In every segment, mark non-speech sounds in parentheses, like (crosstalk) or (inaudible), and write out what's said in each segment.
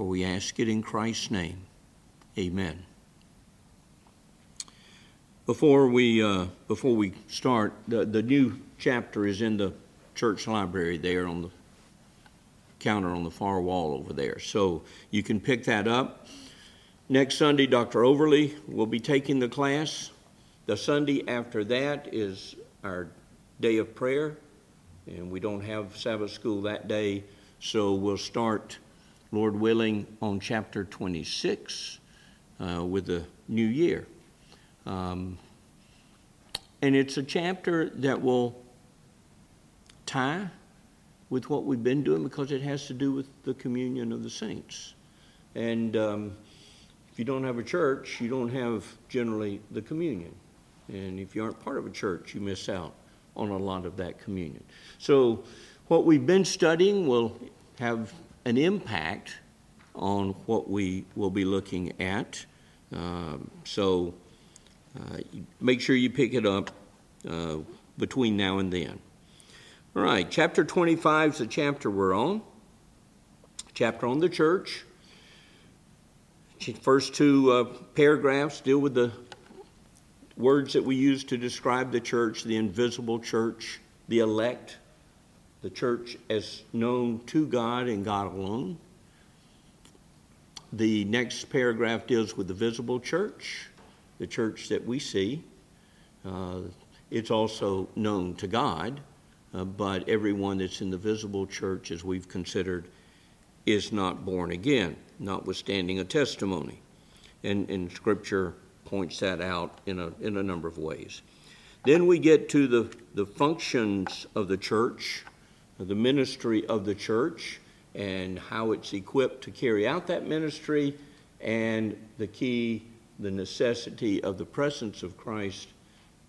For we ask it in Christ's name. Amen. Before we, uh, before we start, the, the new chapter is in the church library there on the counter on the far wall over there. So you can pick that up. Next Sunday, Dr. Overly will be taking the class. The Sunday after that is our day of prayer, and we don't have Sabbath school that day, so we'll start, Lord willing, on chapter 26 uh, with the new year. Um, and it's a chapter that will tie with what we've been doing because it has to do with the communion of the saints. And um, if you don't have a church, you don't have generally the communion. And if you aren't part of a church, you miss out on a lot of that communion. So, what we've been studying will have an impact on what we will be looking at. Um, so, uh, make sure you pick it up uh, between now and then. All right, chapter 25 is the chapter we're on. Chapter on the church. First two uh, paragraphs deal with the words that we use to describe the church the invisible church, the elect, the church as known to God and God alone. The next paragraph deals with the visible church, the church that we see. Uh, it's also known to God, uh, but everyone that's in the visible church, as we've considered, is not born again, notwithstanding a testimony. And, and Scripture points that out in a, in a number of ways. Then we get to the, the functions of the church, the ministry of the church, and how it's equipped to carry out that ministry, and the key, the necessity of the presence of Christ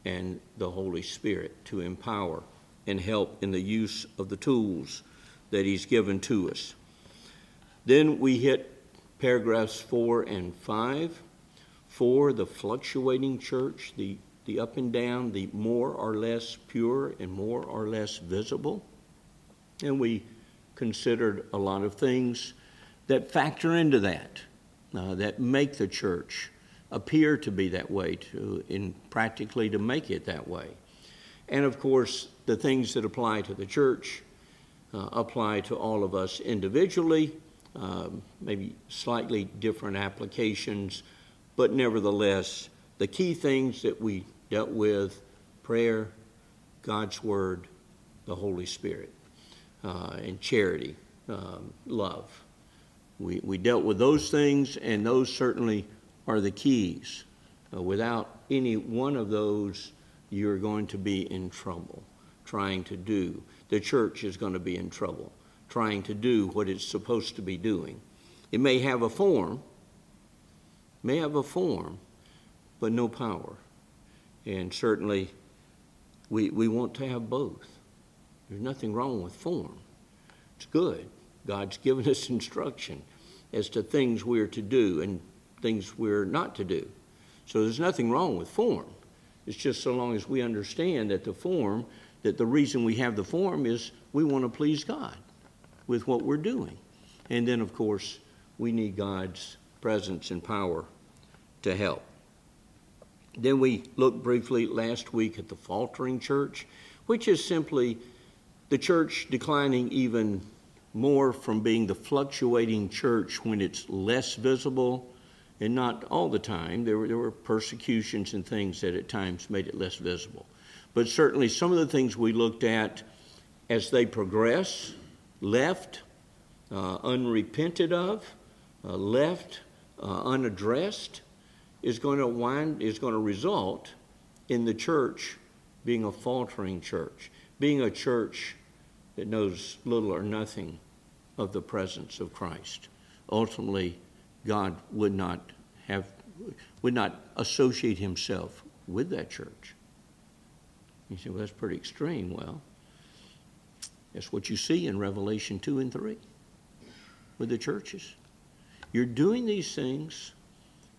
and the Holy Spirit to empower and help in the use of the tools that He's given to us. Then we hit paragraphs four and five. Four, the fluctuating church, the, the up and down, the more or less pure and more or less visible. And we considered a lot of things that factor into that, uh, that make the church appear to be that way, to, in practically to make it that way. And of course, the things that apply to the church uh, apply to all of us individually, um, maybe slightly different applications, but nevertheless, the key things that we dealt with prayer, God's Word, the Holy Spirit, uh, and charity, um, love. We, we dealt with those things, and those certainly are the keys. Uh, without any one of those, you're going to be in trouble trying to do. The church is going to be in trouble trying to do what it's supposed to be doing. It may have a form, may have a form, but no power. And certainly, we, we want to have both. There's nothing wrong with form. It's good. God's given (laughs) us instruction as to things we're to do and things we're not to do. So there's nothing wrong with form. It's just so long as we understand that the form, that the reason we have the form is we want to please God with what we're doing. And then, of course, we need God's presence and power to help. Then we looked briefly last week at the faltering church, which is simply the church declining even more from being the fluctuating church when it's less visible and not all the time. There were, there were persecutions and things that at times made it less visible. But certainly some of the things we looked at as they progress, left uh, unrepented of, uh, left uh, unaddressed, is going to wind is going to result in the church being a faltering church, being a church that knows little or nothing of the presence of Christ. Ultimately, God would not have would not associate himself with that church. You say, well, that's pretty extreme. Well, that's what you see in Revelation 2 and 3 with the churches. You're doing these things,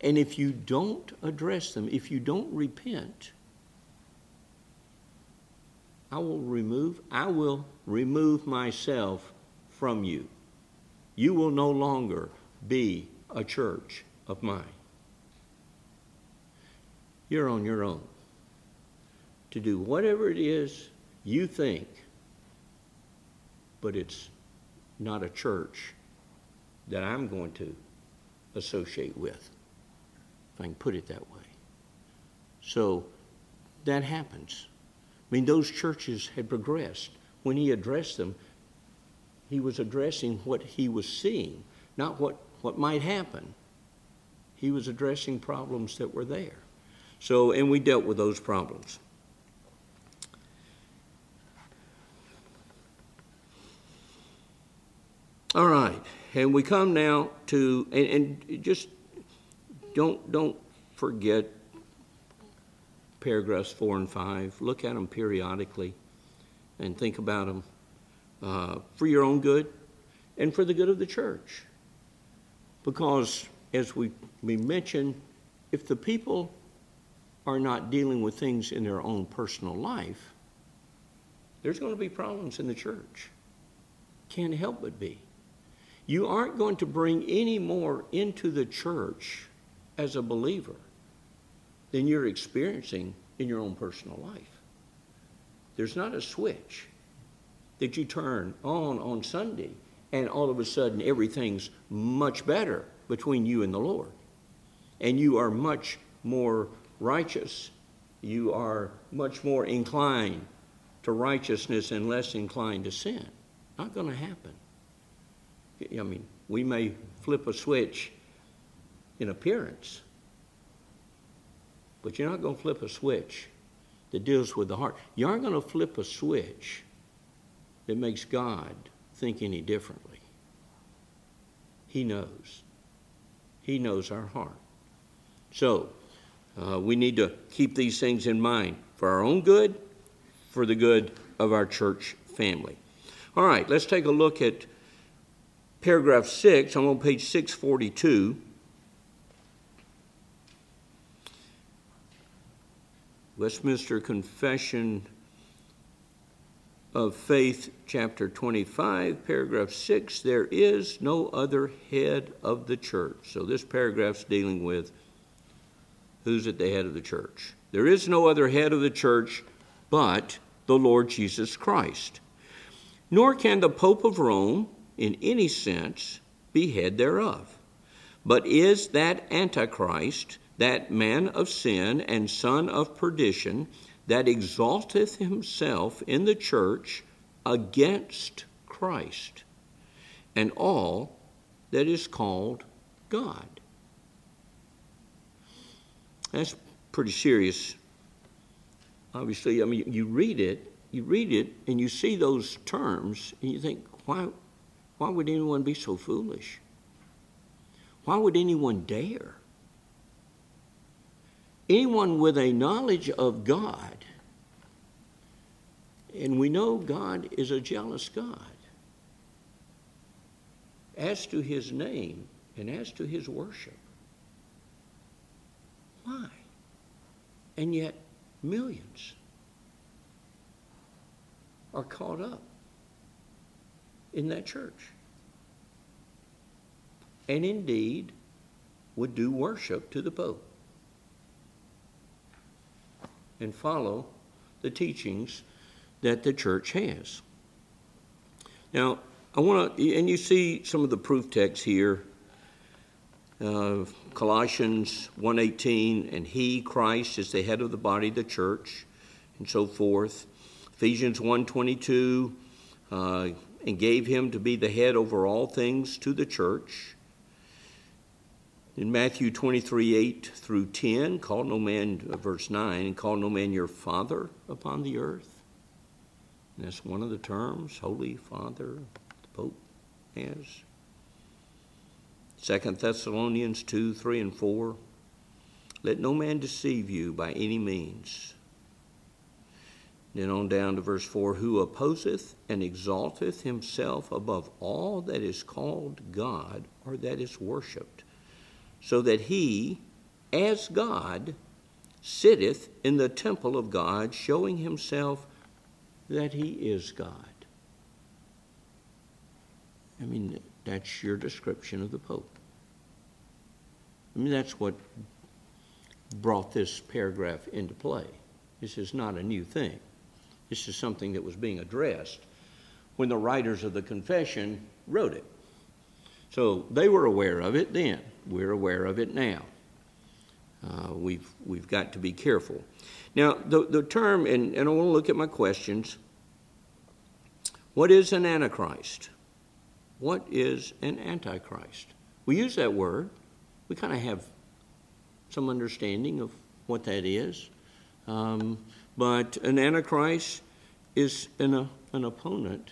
and if you don't address them, if you don't repent, I will remove I will remove myself from you. You will no longer be a church of mine. You're on your own to do whatever it is you think, but it's not a church that I'm going to associate with, if I can put it that way. So that happens. Mean, those churches had progressed. When he addressed them, he was addressing what he was seeing, not what, what might happen. He was addressing problems that were there. So, and we dealt with those problems. All right, and we come now to, and, and just don't don't forget paragraphs four and five. Look at them periodically, and think about them uh, for your own good and for the good of the church. Because, as we we mentioned, if the people are not dealing with things in their own personal life, there's going to be problems in the church. Can't help but be. You aren't going to bring any more into the church as a believer than you're experiencing in your own personal life. There's not a switch that you turn on on Sunday and all of a sudden everything's much better between you and the Lord. And you are much more righteous. You are much more inclined to righteousness and less inclined to sin. Not going to happen. I mean, we may flip a switch in appearance, but you're not going to flip a switch that deals with the heart. You aren't going to flip a switch that makes God think any differently. He knows. He knows our heart. So, uh, we need to keep these things in mind for our own good, for the good of our church family. All right, let's take a look at paragraph 6, I'm on page 642. Westminster Confession of Faith, chapter 25, paragraph 6 there is no other head of the church. So this paragraph's dealing with who's at the head of the church. There is no other head of the church but the Lord Jesus Christ. Nor can the Pope of Rome in any sense be head thereof, but is that Antichrist, that man of sin and son of perdition, that exalteth himself in the church against Christ and all that is called God. That's pretty serious. Obviously, I mean, you read it, you read it, and you see those terms, and you think, why, why would anyone be so foolish? Why would anyone dare? Anyone with a knowledge of God, and we know God is a jealous God, as to his name and as to his worship. Why? And yet, millions are caught up in that church. And indeed would do worship to the Pope and follow the teachings that the church has. Now, I want to, and you see some of the proof texts here. Uh, Colossians 1.18, and he, Christ, is the head of the body, the church, and so forth. Ephesians 1.22, uh, and gave him to be the head over all things to the church. In Matthew 23 8 through 10, call no man, uh, verse 9, and call no man your father upon the earth. And that's one of the terms, Holy Father, the Pope has. Second Thessalonians 2 3 and 4. Let no man deceive you by any means then on down to verse 4 Who opposeth and exalteth himself above all that is called God or that is worshipped, so that he, as God, sitteth in the temple of God, showing himself that he is God. I mean, that's your description of the Pope. I mean, that's what brought this paragraph into play. This is not a new thing. This is something that was being addressed when the writers of the confession wrote it. So they were aware of it then. We're aware of it now. Uh, we've, we've got to be careful. Now, the, the term, and, and I want to look at my questions. What is an antichrist? What is an antichrist? We use that word. We kind of have some understanding of what that is. Um, but an antichrist is an, uh, an opponent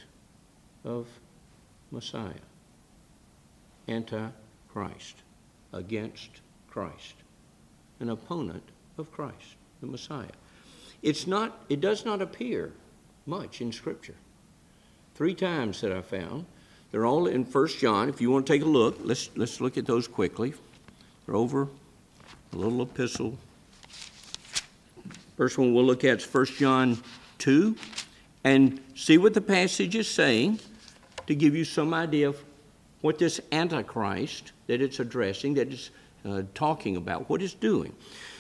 of Messiah. Antichrist, against Christ, an opponent of Christ, the Messiah. It's not, it does not appear much in Scripture. Three times that I found. They're all in 1 John. If you want to take a look, let's, let's look at those quickly. They're over a little epistle. First one we'll look at is 1 John 2 and see what the passage is saying to give you some idea of what this Antichrist that it's addressing, that it's uh, talking about, what it's doing.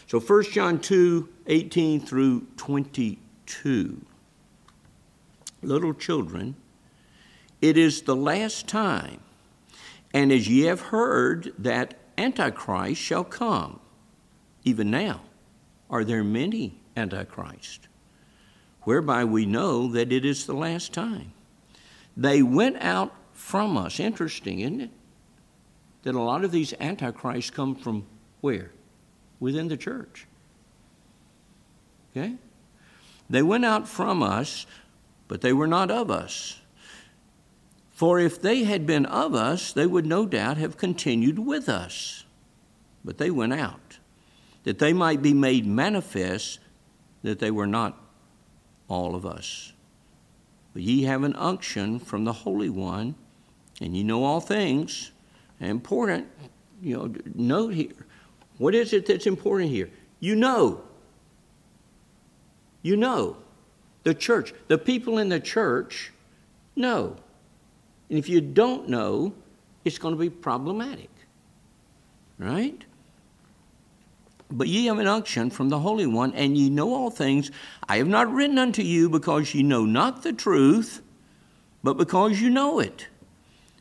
So 1 John 2 18 through 22. Little children, it is the last time, and as ye have heard that Antichrist shall come, even now are there many Antichrists, whereby we know that it is the last time. They went out from us. Interesting, isn't it? That a lot of these antichrists come from where? Within the church. Okay? They went out from us, but they were not of us. For if they had been of us, they would no doubt have continued with us. But they went out, that they might be made manifest that they were not all of us. But ye have an unction from the Holy One, and you know all things. Important, you know, note here. What is it that's important here? You know. You know. The church, the people in the church know. And if you don't know, it's going to be problematic. Right? But ye have an unction from the Holy One, and ye know all things. I have not written unto you because ye know not the truth, but because you know it,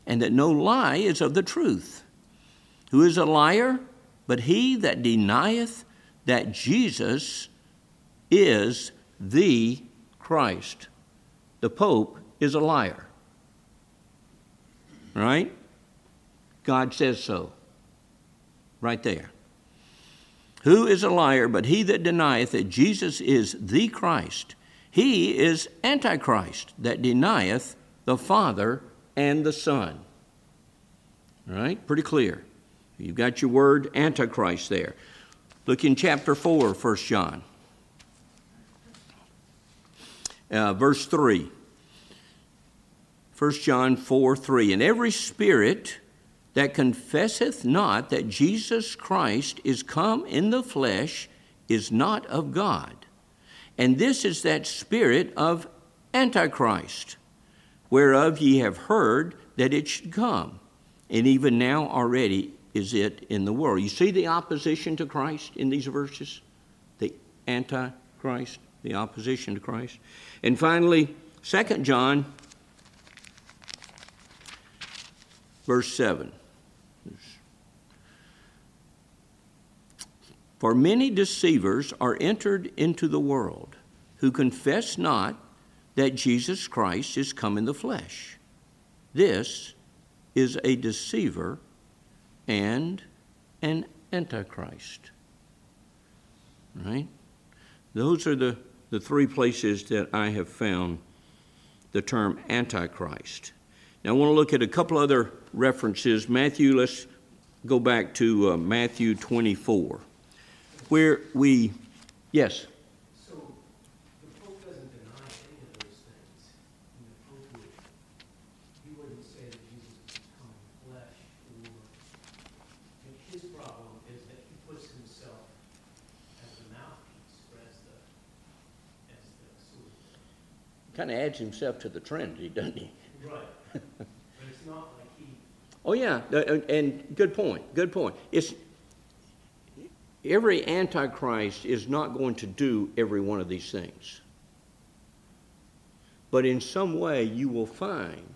and that no lie is of the truth. Who is a liar? But he that denieth that Jesus is the Christ. The Pope is a liar. Right? God says so. Right there. Who is a liar but he that denieth that Jesus is the Christ? He is Antichrist that denieth the Father and the Son. All right, pretty clear. You've got your word Antichrist there. Look in chapter 4, 1 John, uh, verse 3. 1 John 4 3. And every spirit that confesseth not that Jesus Christ is come in the flesh is not of God. And this is that spirit of Antichrist, whereof ye have heard that it should come. And even now already is it in the world. You see the opposition to Christ in these verses? The Antichrist, the opposition to Christ. And finally, 2 John, verse 7. For many deceivers are entered into the world who confess not that Jesus Christ is come in the flesh. This is a deceiver and an antichrist. Right? Those are the, the three places that I have found the term antichrist. Now I want to look at a couple other references. Matthew, let's go back to uh, Matthew 24 where we, yes? So the Pope doesn't deny any of those things. And the Pope would, he wouldn't say that Jesus has come in flesh or, and his problem is that he puts himself as the mouthpiece or as the, as the sort of. Kind of adds himself to the Trinity, doesn't he? Right. But it's not like he, (laughs) Oh, yeah, uh, and good point, good point. It's, every antichrist is not going to do every one of these things. But in some way, you will find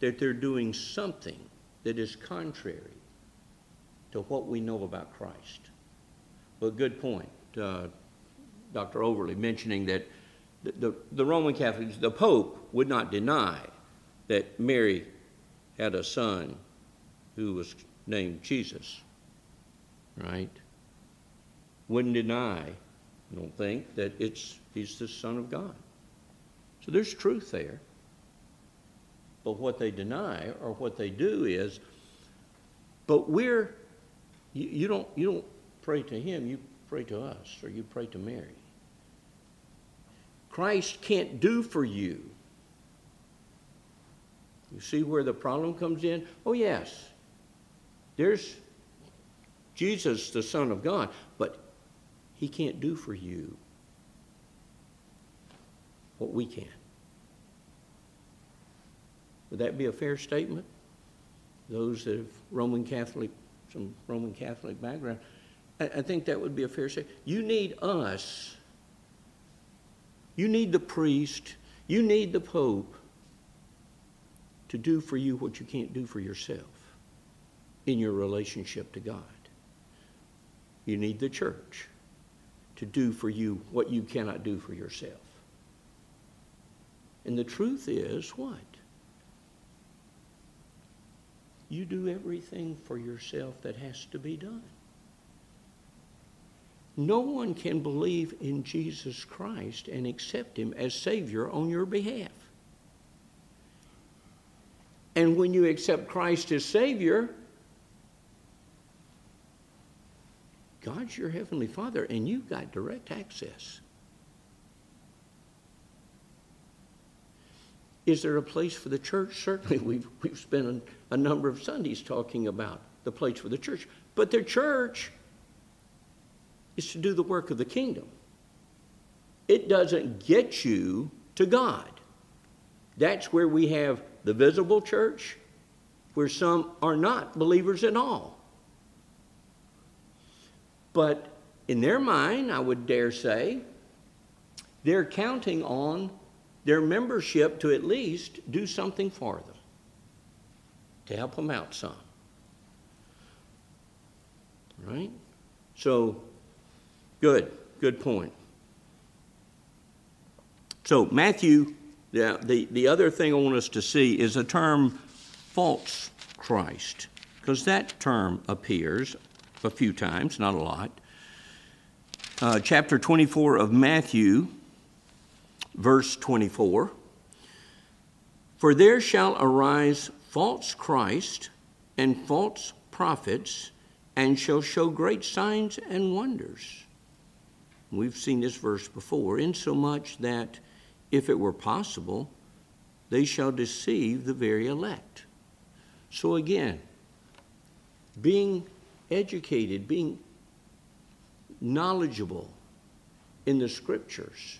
that they're doing something that is contrary to what we know about Christ. But good point, uh, Dr. Overly, mentioning that the, the, Roman Catholics, the Pope, would not deny that Mary had a son who was named Jesus, right? Wouldn't deny, I don't think, that it's, he's the Son of God. So there's truth there. But what they deny or what they do is, but we're, you, you don't, you don't pray to him, you pray to us or you pray to Mary. Christ can't do for you. You see where the problem comes in? Oh, yes. There's Jesus, the Son of God, but he can't do for you what we can. Would that be a fair statement? Those that have Roman Catholic, some Roman Catholic background, I, I think that would be a fair statement. You need us. You need the priest. You need the Pope to do for you what you can't do for yourself in your relationship to God. You need the church to do for you what you cannot do for yourself. And the truth is what? You do everything for yourself that has to be done. No one can believe in Jesus Christ and accept him as Savior on your behalf. And when you accept Christ as Savior, God's your Heavenly Father, and you've got direct access. Is there a place for the church? Certainly, (laughs) we've, we've spent a, a number of Sundays talking about the place for the church. But the church is to do the work of the kingdom. It doesn't get you to God. That's where we have the visible church, where some are not believers at all. But in their mind, I would dare say, they're counting on their membership to at least do something for them, to help them out some. Right? So, good, good point. So, Matthew, the, the, the other thing I want us to see is the term false Christ, because that term appears a few times, not a lot. Uh, chapter 24 of Matthew, verse 24 For there shall arise false Christ and false prophets, and shall show great signs and wonders. We've seen this verse before, insomuch that if it were possible, they shall deceive the very elect. So again, being educated, being knowledgeable in the scriptures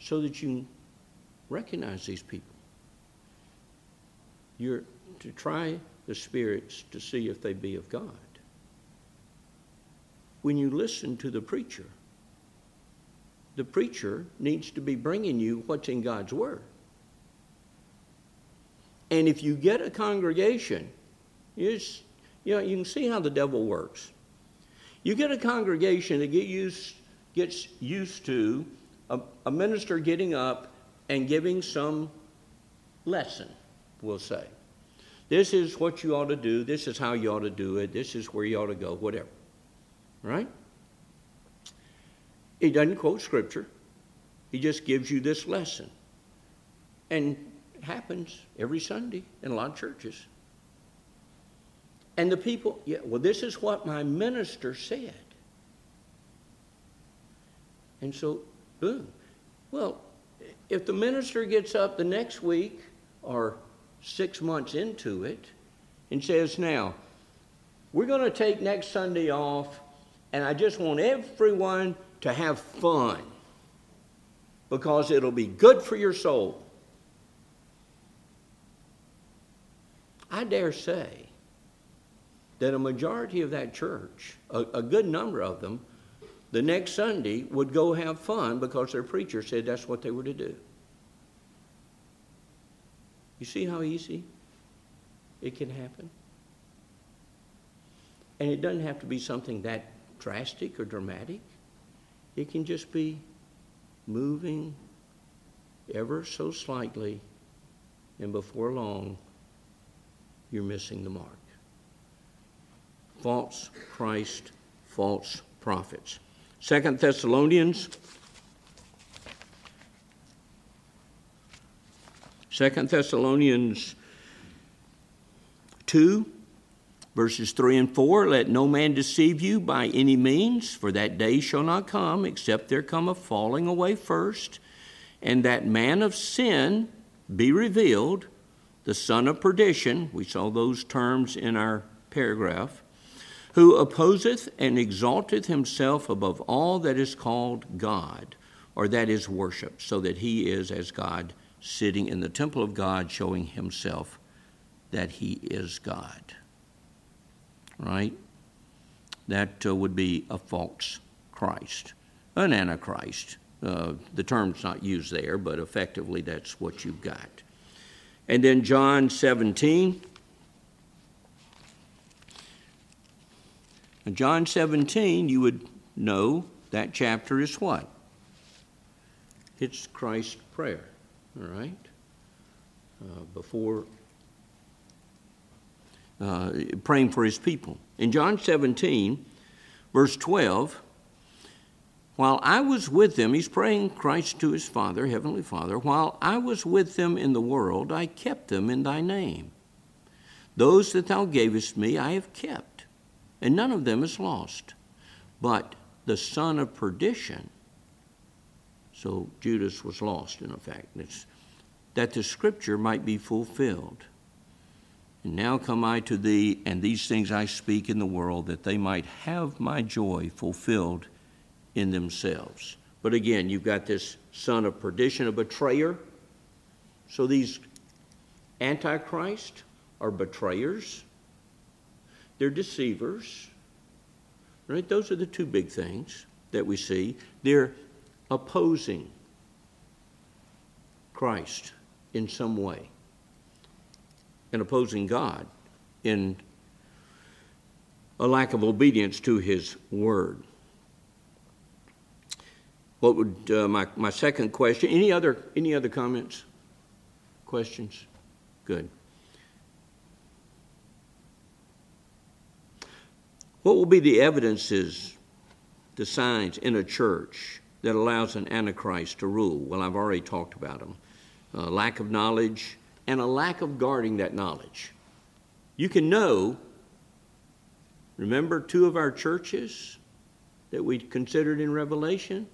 so that you recognize these people. You're to try the spirits to see if they be of God. When you listen to the preacher, the preacher needs to be bringing you what's in God's Word. And if you get a congregation, you, just, you, know, you can see how the devil works. You get a congregation that get used, gets used to a, a minister getting up and giving some lesson, we'll say. This is what you ought to do. This is how you ought to do it. This is where you ought to go, whatever. Right? He doesn't quote scripture. He just gives you this lesson. And it happens every Sunday in a lot of churches. And the people, yeah, well, this is what my minister said. And so, boom. Well, if the minister gets up the next week or six months into it and says, now, we're going to take next Sunday off, and I just want everyone to have fun because it'll be good for your soul. I dare say that a majority of that church, a, a good number of them, the next Sunday would go have fun because their preacher said that's what they were to do. You see how easy it can happen? And it doesn't have to be something that drastic or dramatic. It can just be moving ever so slightly, and before long, you're missing the mark. False Christ, false prophets. Second Thessalonians. Second Thessalonians 2 Verses 3 and 4 Let no man deceive you by any means, for that day shall not come, except there come a falling away first, and that man of sin be revealed, the son of perdition. We saw those terms in our paragraph. Who opposeth and exalteth himself above all that is called God, or that is worship, so that he is as God, sitting in the temple of God, showing himself that he is God right? That uh, would be a false Christ, an antichrist. Uh, the term's not used there, but effectively that's what you've got. And then John 17. In John 17, you would know that chapter is what? It's Christ's prayer, all right? Uh, before uh, praying for his people. In John 17, verse 12, while I was with them, he's praying Christ to his Father, Heavenly Father, while I was with them in the world, I kept them in thy name. Those that thou gavest me, I have kept, and none of them is lost. But the son of perdition, so Judas was lost in effect, that the scripture might be fulfilled. And now come I to thee, and these things I speak in the world, that they might have my joy fulfilled in themselves. But again, you've got this son of perdition, a betrayer. So these antichrist are betrayers, they're deceivers. Right? Those are the two big things that we see. They're opposing Christ in some way and opposing God in a lack of obedience to His word. What would uh, my, my second question? Any other any other comments? Questions? Good. What will be the evidences, the signs in a church that allows an antichrist to rule? Well, I've already talked about them. Uh, lack of knowledge, and a lack of guarding that knowledge. You can know, remember two of our churches that we considered in Revelation?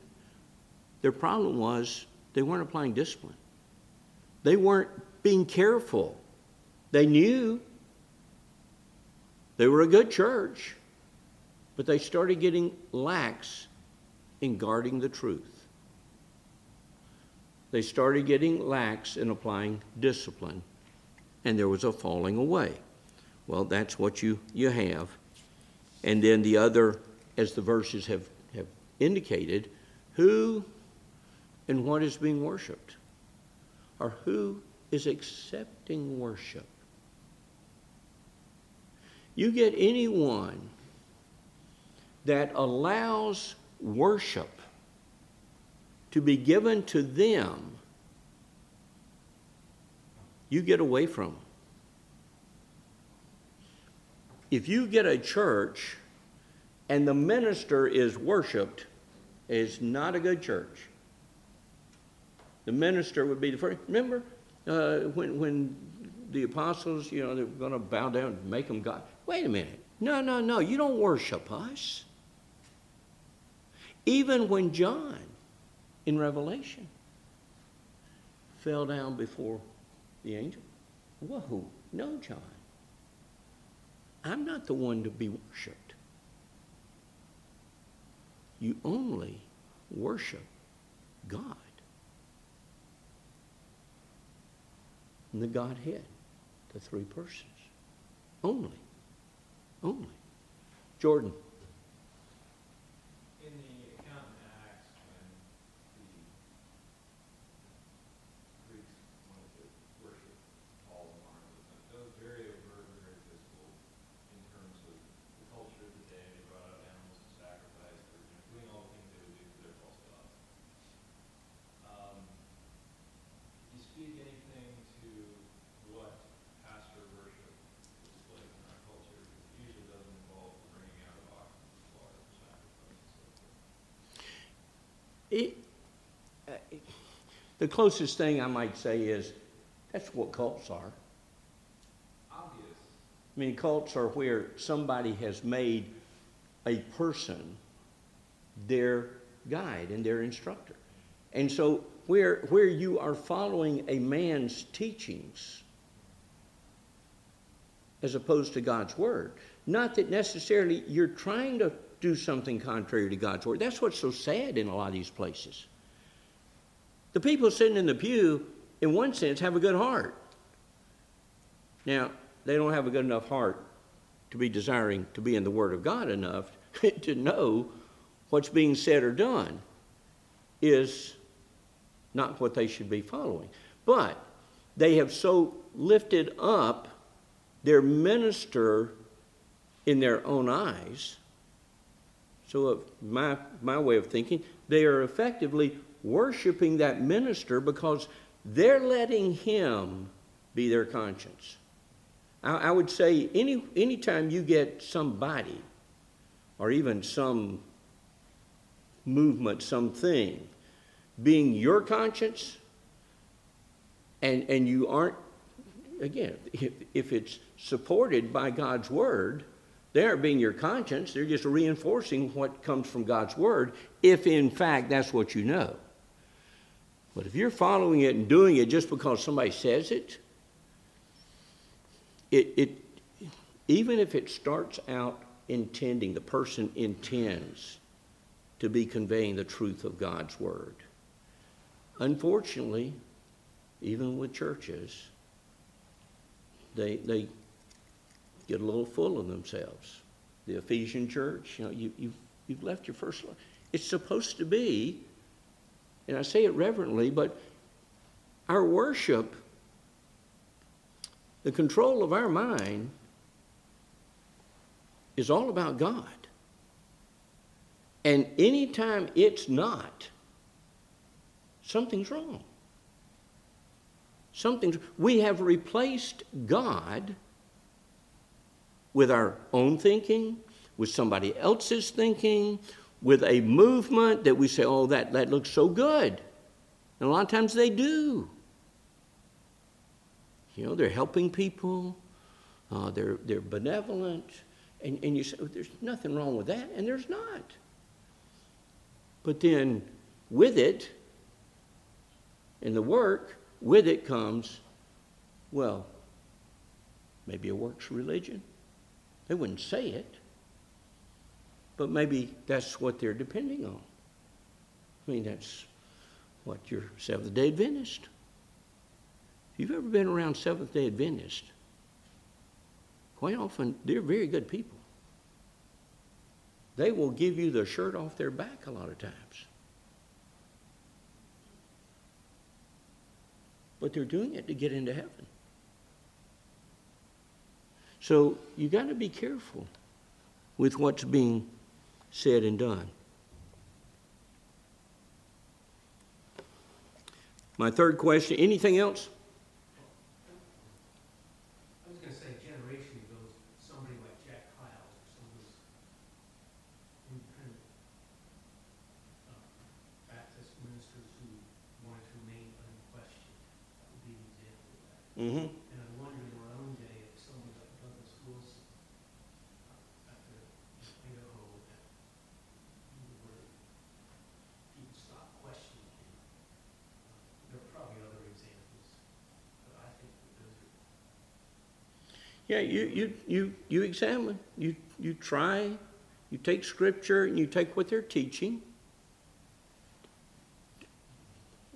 Their problem was they weren't applying discipline, they weren't being careful. They knew they were a good church, but they started getting lax in guarding the truth they started getting lax in applying discipline, and there was a falling away. Well, that's what you, you have. And then the other, as the verses have, have indicated, who and what is being worshiped, or who is accepting worship. You get anyone that allows worship to be given to them, you get away from them. If you get a church and the minister is worshiped, it's not a good church. The minister would be the first. Remember uh, when, when the apostles, you know, they're going to bow down and make them God. Wait a minute. No, no, no. You don't worship us. Even when John in Revelation fell down before the angel. Whoa, no, John. I'm not the one to be worshiped. You only worship God and the Godhead, the three persons. Only. only. Jordan. In the account in Acts, when the Greeks wanted to worship Paul and Barnabas, that was very overt, and very visible in terms of the culture of the day. They brought out animals to sacrifice, they were you know, doing all the things they would do for their false gods. Um, do you speak anything to what pastor worship is like in our culture? It usually doesn't involve bringing out of oxen, slaughter, sacrifice, and so forth. It, uh, the closest thing I might say is that's what cults are. obvious. I mean, cults are where somebody has made a person their guide and their instructor. And so, where, where you are following a man's teachings as opposed to God's word, not that necessarily you're trying to do something contrary to God's word. That's what's so sad in a lot of these places. The people sitting in the pew, in one sense, have a good heart. Now, they don't have a good enough heart to be desiring to be in the Word of God enough (laughs) to know what's being said or done is not what they should be following. But they have so lifted up their minister in their own eyes. So, of my, my way of thinking, they are effectively worshiping that minister because they're letting him be their conscience. I, I would say any anytime you get somebody or even some movement, something being your conscience, and and you aren't again, if, if it's supported by God's word, they aren't being your conscience, they're just reinforcing what comes from God's word, if in fact that's what you know. But if you're following it and doing it just because somebody says it, it, it even if it starts out intending, the person intends to be conveying the truth of God's word. Unfortunately, even with churches, they, they get a little full of themselves. The Ephesian church, you know, you, you've, you've left your first love. It's supposed to be, and I say it reverently, but our worship, the control of our mind, is all about God. And anytime it's not, something's wrong. Something's we have replaced God with our own thinking, with somebody else's thinking, with a movement that we say, oh, that, that looks so good. And a lot of times they do. You know, they're helping people, uh, they're, they're benevolent, and, and you say, oh, there's nothing wrong with that, and there's not. But then with it, in the work, with it comes, well, maybe a works religion. They wouldn't say it, but maybe that's what they're depending on. I mean, that's what your Seventh day Adventist. If you've ever been around Seventh day Adventist, quite often they're very good people. They will give you the shirt off their back a lot of times. But they're doing it to get into heaven. So you've got to be careful with what's being said and done. My third question anything else? I was gonna say, a generation ago, somebody like Jack Hyles or some of those independent uh, Baptist ministers who wanted to remain unquestioned, that would be an example of that. Mm-hmm. And I'm wondering in our own day, if someone like Douglas Wilson, uh, after Idaho, that where people stopped questioning him. Uh, There are probably other examples, but I think that those are Yeah, you, you, you, you examine, you, you try, you take scripture and you take what they're teaching.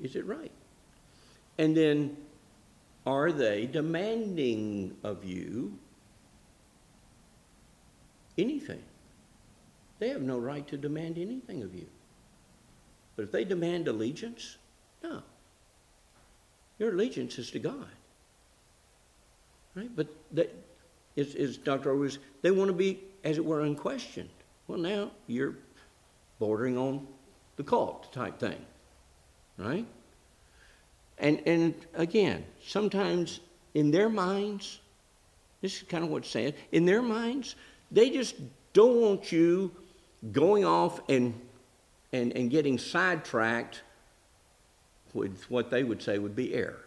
Is it right? And then, are they demanding of you anything. They have no right to demand anything of you. But if they demand allegiance, no. Your allegiance is to God. Right? But that is, is Dr. Owens, they want to be, as it were, unquestioned. Well, now you're bordering on the cult type thing. Right? And, and again, sometimes in their minds, this is kind of what's said, in their minds, they just don't want you going off and, and, and getting sidetracked with what they would say would be error.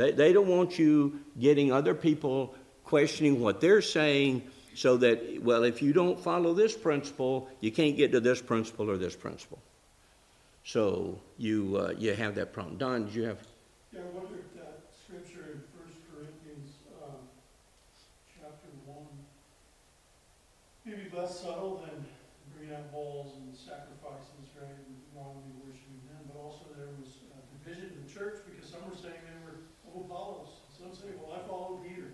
They, they don't want you getting other people questioning what they're saying so that, well, if you don't follow this principle, you can't get to this principle or this principle. So you, uh, you have that problem. Don, did you have? Yeah, I wonder if that scripture in First Corinthians, um, chapter one, maybe less subtle than bringing out bulls and sacrifices, right, and wrongly worshiping them, but also there was a division in the church, because some were saying they were of Apollos, some say, well, I follow Peter.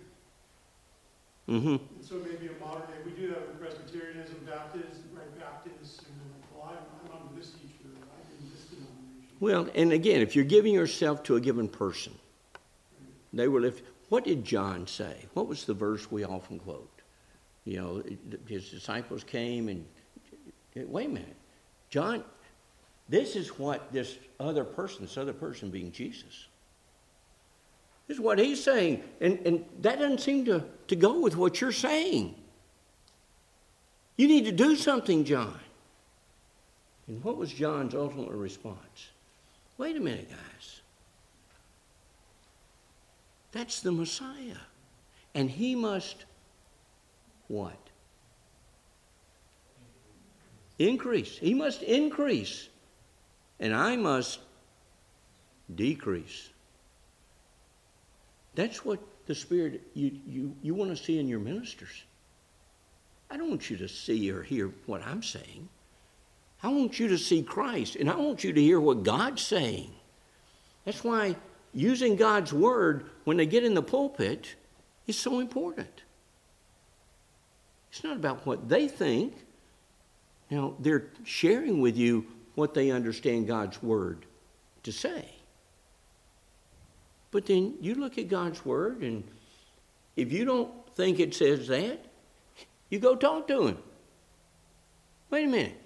Mm-hmm. And so maybe a modern day, we do that with Presbyterianism, Baptists, right, Baptists, and like, well, I'm, I'm under this teacher, I'm in this denomination. Well, and again, if you're giving yourself to a given person, they will if what did John say? What was the verse we often quote? You know, his disciples came and wait a minute. John, this is what this other person, this other person being Jesus. This is what he's saying. And, and that doesn't seem to, to go with what you're saying. You need to do something, John. And what was John's ultimate response? Wait a minute, guys. That's the Messiah. And he must what? Increase. He must increase. And I must decrease. That's what the Spirit you, you, you want to see in your ministers. I don't want you to see or hear what I'm saying. I want you to see Christ, and I want you to hear what God's saying. That's why using God's word when they get in the pulpit is so important. It's not about what they think. Now, they're sharing with you what they understand God's word to say. But then you look at God's word, and if you don't think it says that, you go talk to him. Wait a minute.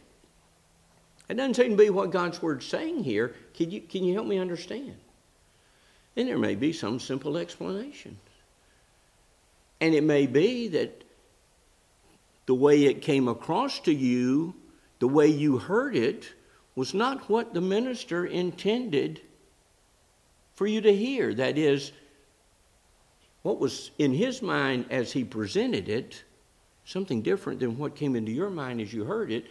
It doesn't seem to be what God's word's saying here. Can you, can you help me understand? And there may be some simple explanation. And it may be that the way it came across to you, the way you heard it, was not what the minister intended for you to hear. That is, what was in his mind as he presented it, something different than what came into your mind as you heard it.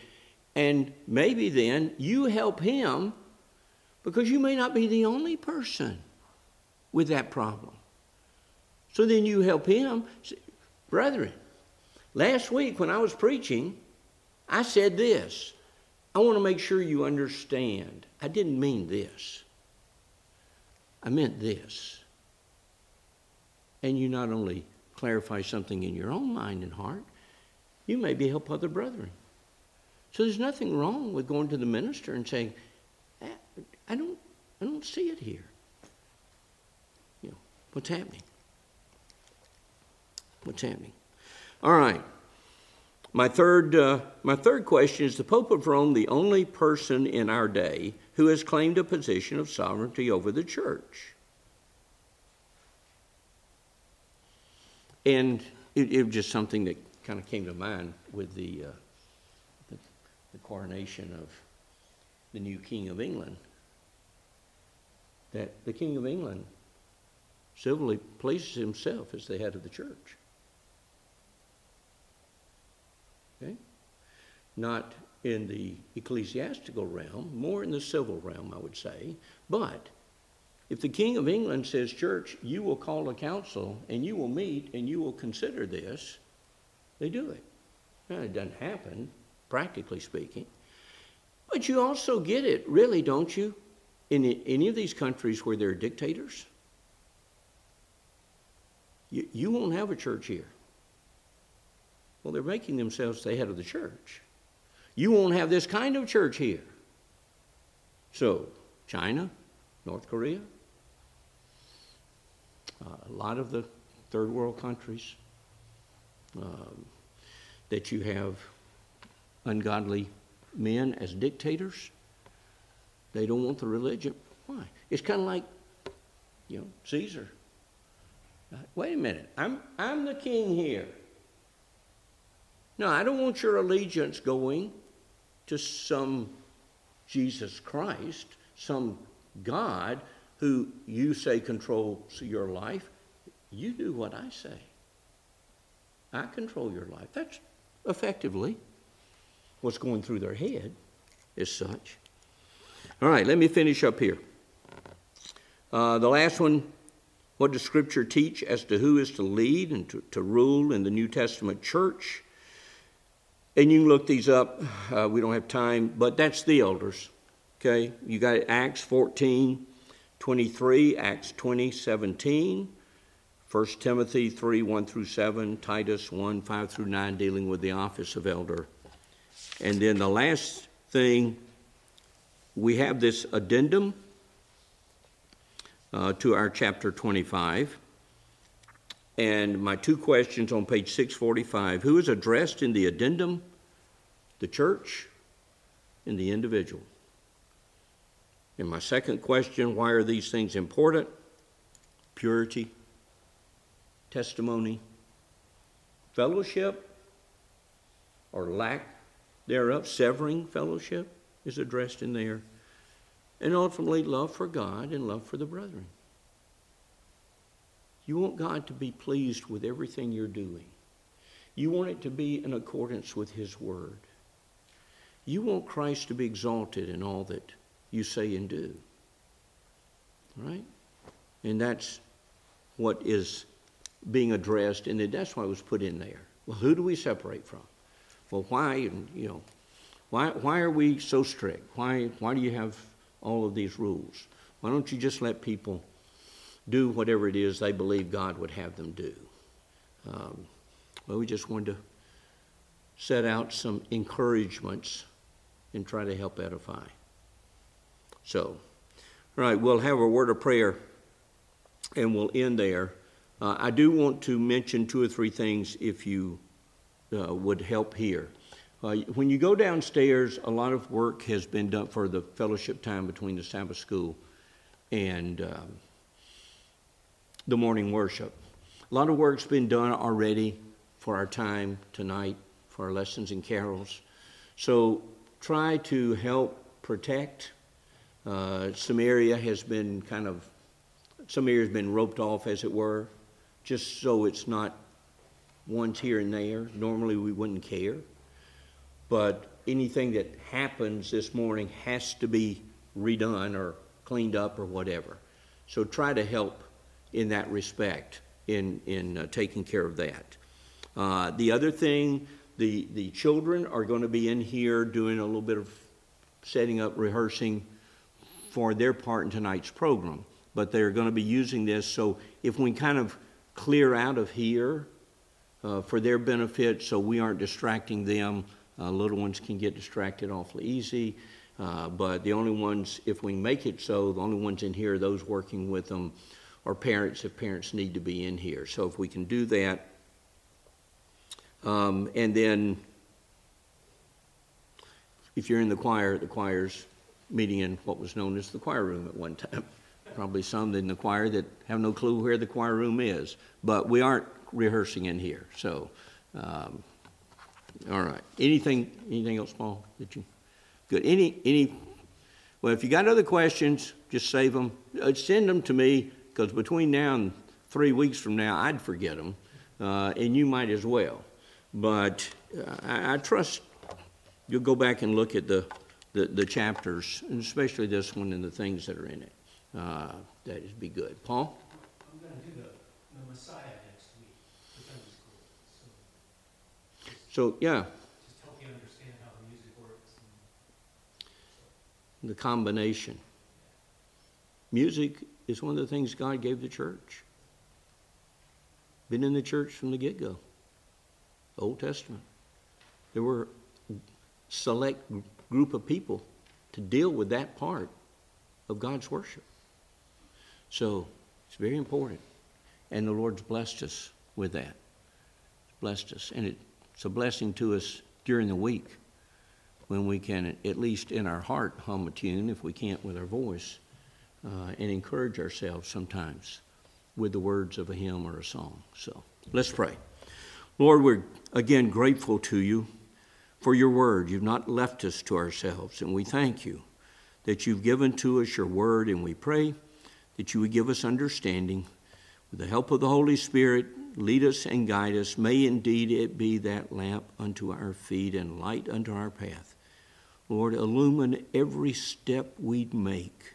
And maybe then you help him because you may not be the only person with that problem. So then you help him. Brethren, last week when I was preaching, I said this. I want to make sure you understand. I didn't mean this. I meant this. And you not only clarify something in your own mind and heart, you maybe help other brethren. So there's nothing wrong with going to the minister and saying, I don't, I don't see it here. You know, what's happening? What's happening? All right. My third, uh, my third question is the Pope of Rome the only person in our day who has claimed a position of sovereignty over the church? And it, it was just something that kind of came to mind with the, uh, the, the coronation of the new King of England. That the King of England civilly places himself as the head of the church. Okay? Not in the ecclesiastical realm, more in the civil realm, I would say. But if the King of England says, Church, you will call a council and you will meet and you will consider this, they do it. Now, it doesn't happen, practically speaking. But you also get it, really, don't you? In any of these countries where there are dictators, you, you won't have a church here. Well, they're making themselves the head of the church. You won't have this kind of church here. So, China, North Korea, uh, a lot of the third world countries um, that you have ungodly men as dictators. They don't want the religion. Why? It's kind of like, you know, Caesar. Uh, Wait a minute. I'm, I'm the king here. No, I don't want your allegiance going to some Jesus Christ, some God who you say controls your life. You do what I say. I control your life. That's effectively what's going through their head, as such. All right, let me finish up here. Uh, the last one what does Scripture teach as to who is to lead and to, to rule in the New Testament church? And you can look these up. Uh, we don't have time, but that's the elders. Okay? You got Acts 14, 23, Acts 20, 17, 1 Timothy 3, 1 through 7, Titus 1, 5 through 9, dealing with the office of elder. And then the last thing, we have this addendum uh, to our chapter 25. And my two questions on page 645 Who is addressed in the addendum? The church and the individual. And my second question why are these things important? Purity, testimony, fellowship, or lack thereof, severing fellowship is addressed in there, and ultimately love for God and love for the brethren. You want God to be pleased with everything you're doing. You want it to be in accordance with His Word. You want Christ to be exalted in all that you say and do. Right? And that's what is being addressed, and that's why it was put in there. Well, who do we separate from? Well, why, you know, why, why are we so strict? Why, why do you have all of these rules? Why don't you just let people do whatever it is they believe God would have them do? Um, well, we just wanted to set out some encouragements and try to help edify. So, all right, we'll have a word of prayer and we'll end there. Uh, I do want to mention two or three things if you uh, would help here. Uh, when you go downstairs, a lot of work has been done for the fellowship time between the Sabbath school and um, the morning worship. A lot of work's been done already for our time tonight, for our lessons and carols. So try to help protect. Uh, some area has been kind of, some area has been roped off, as it were, just so it's not ones here and there. Normally we wouldn't care. But anything that happens this morning has to be redone or cleaned up or whatever. So try to help in that respect in, in uh, taking care of that. Uh, the other thing, the, the children are going to be in here doing a little bit of setting up, rehearsing for their part in tonight's program. But they're going to be using this, so if we kind of clear out of here uh, for their benefit so we aren't distracting them, uh, little ones can get distracted awfully easy. Uh, but the only ones, if we make it so, the only ones in here are those working with them or parents if parents need to be in here. So if we can do that, um, and then if you're in the choir, the choir's meeting in what was known as the choir room at one time. (laughs) Probably some in the choir that have no clue where the choir room is, but we aren't rehearsing in here. So, um, all right. Anything? Anything else, Paul? Did you? Good. Any? Any? Well, if you got other questions, just save them. Uh, send them to me because between now and three weeks from now, I'd forget them, uh, and you might as well. But uh, I, I, trust you'll go back and look at the, the, the, chapters, and especially this one and the things that are in it. Uh, that would be good. Paul? I'm going to do the, the Messiah next week, school. So, so yeah. Just help you understand how the music works. The combination. Music is one of the things God gave the church. Been in the church from the get go. Old Testament. There were select group of people to deal with that part of God's worship. So it's very important. And the Lord's blessed us with that. Blessed us. And it's a blessing to us during the week when we can, at least in our heart, hum a tune, if we can't with our voice, uh, and encourage ourselves sometimes with the words of a hymn or a song. So let's pray. Lord, we're again grateful to you for your word. You've not left us to ourselves, and we thank you that you've given to us your word, and we pray that you would give us understanding. With the help of the Holy Spirit, lead us and guide us. May indeed it be that lamp unto our feet and light unto our path. Lord, illumine every step we make.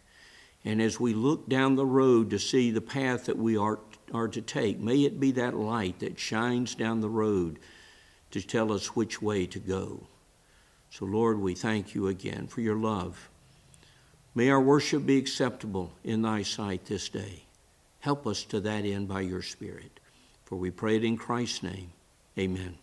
And as we look down the road to see the path that we are, are to take, may it be that light that shines down the road to tell us which way to go. So, Lord, we thank you again for your love. May our worship be acceptable in thy sight this day. Help us to that end by your Spirit. For we pray it in Christ's name. Amen.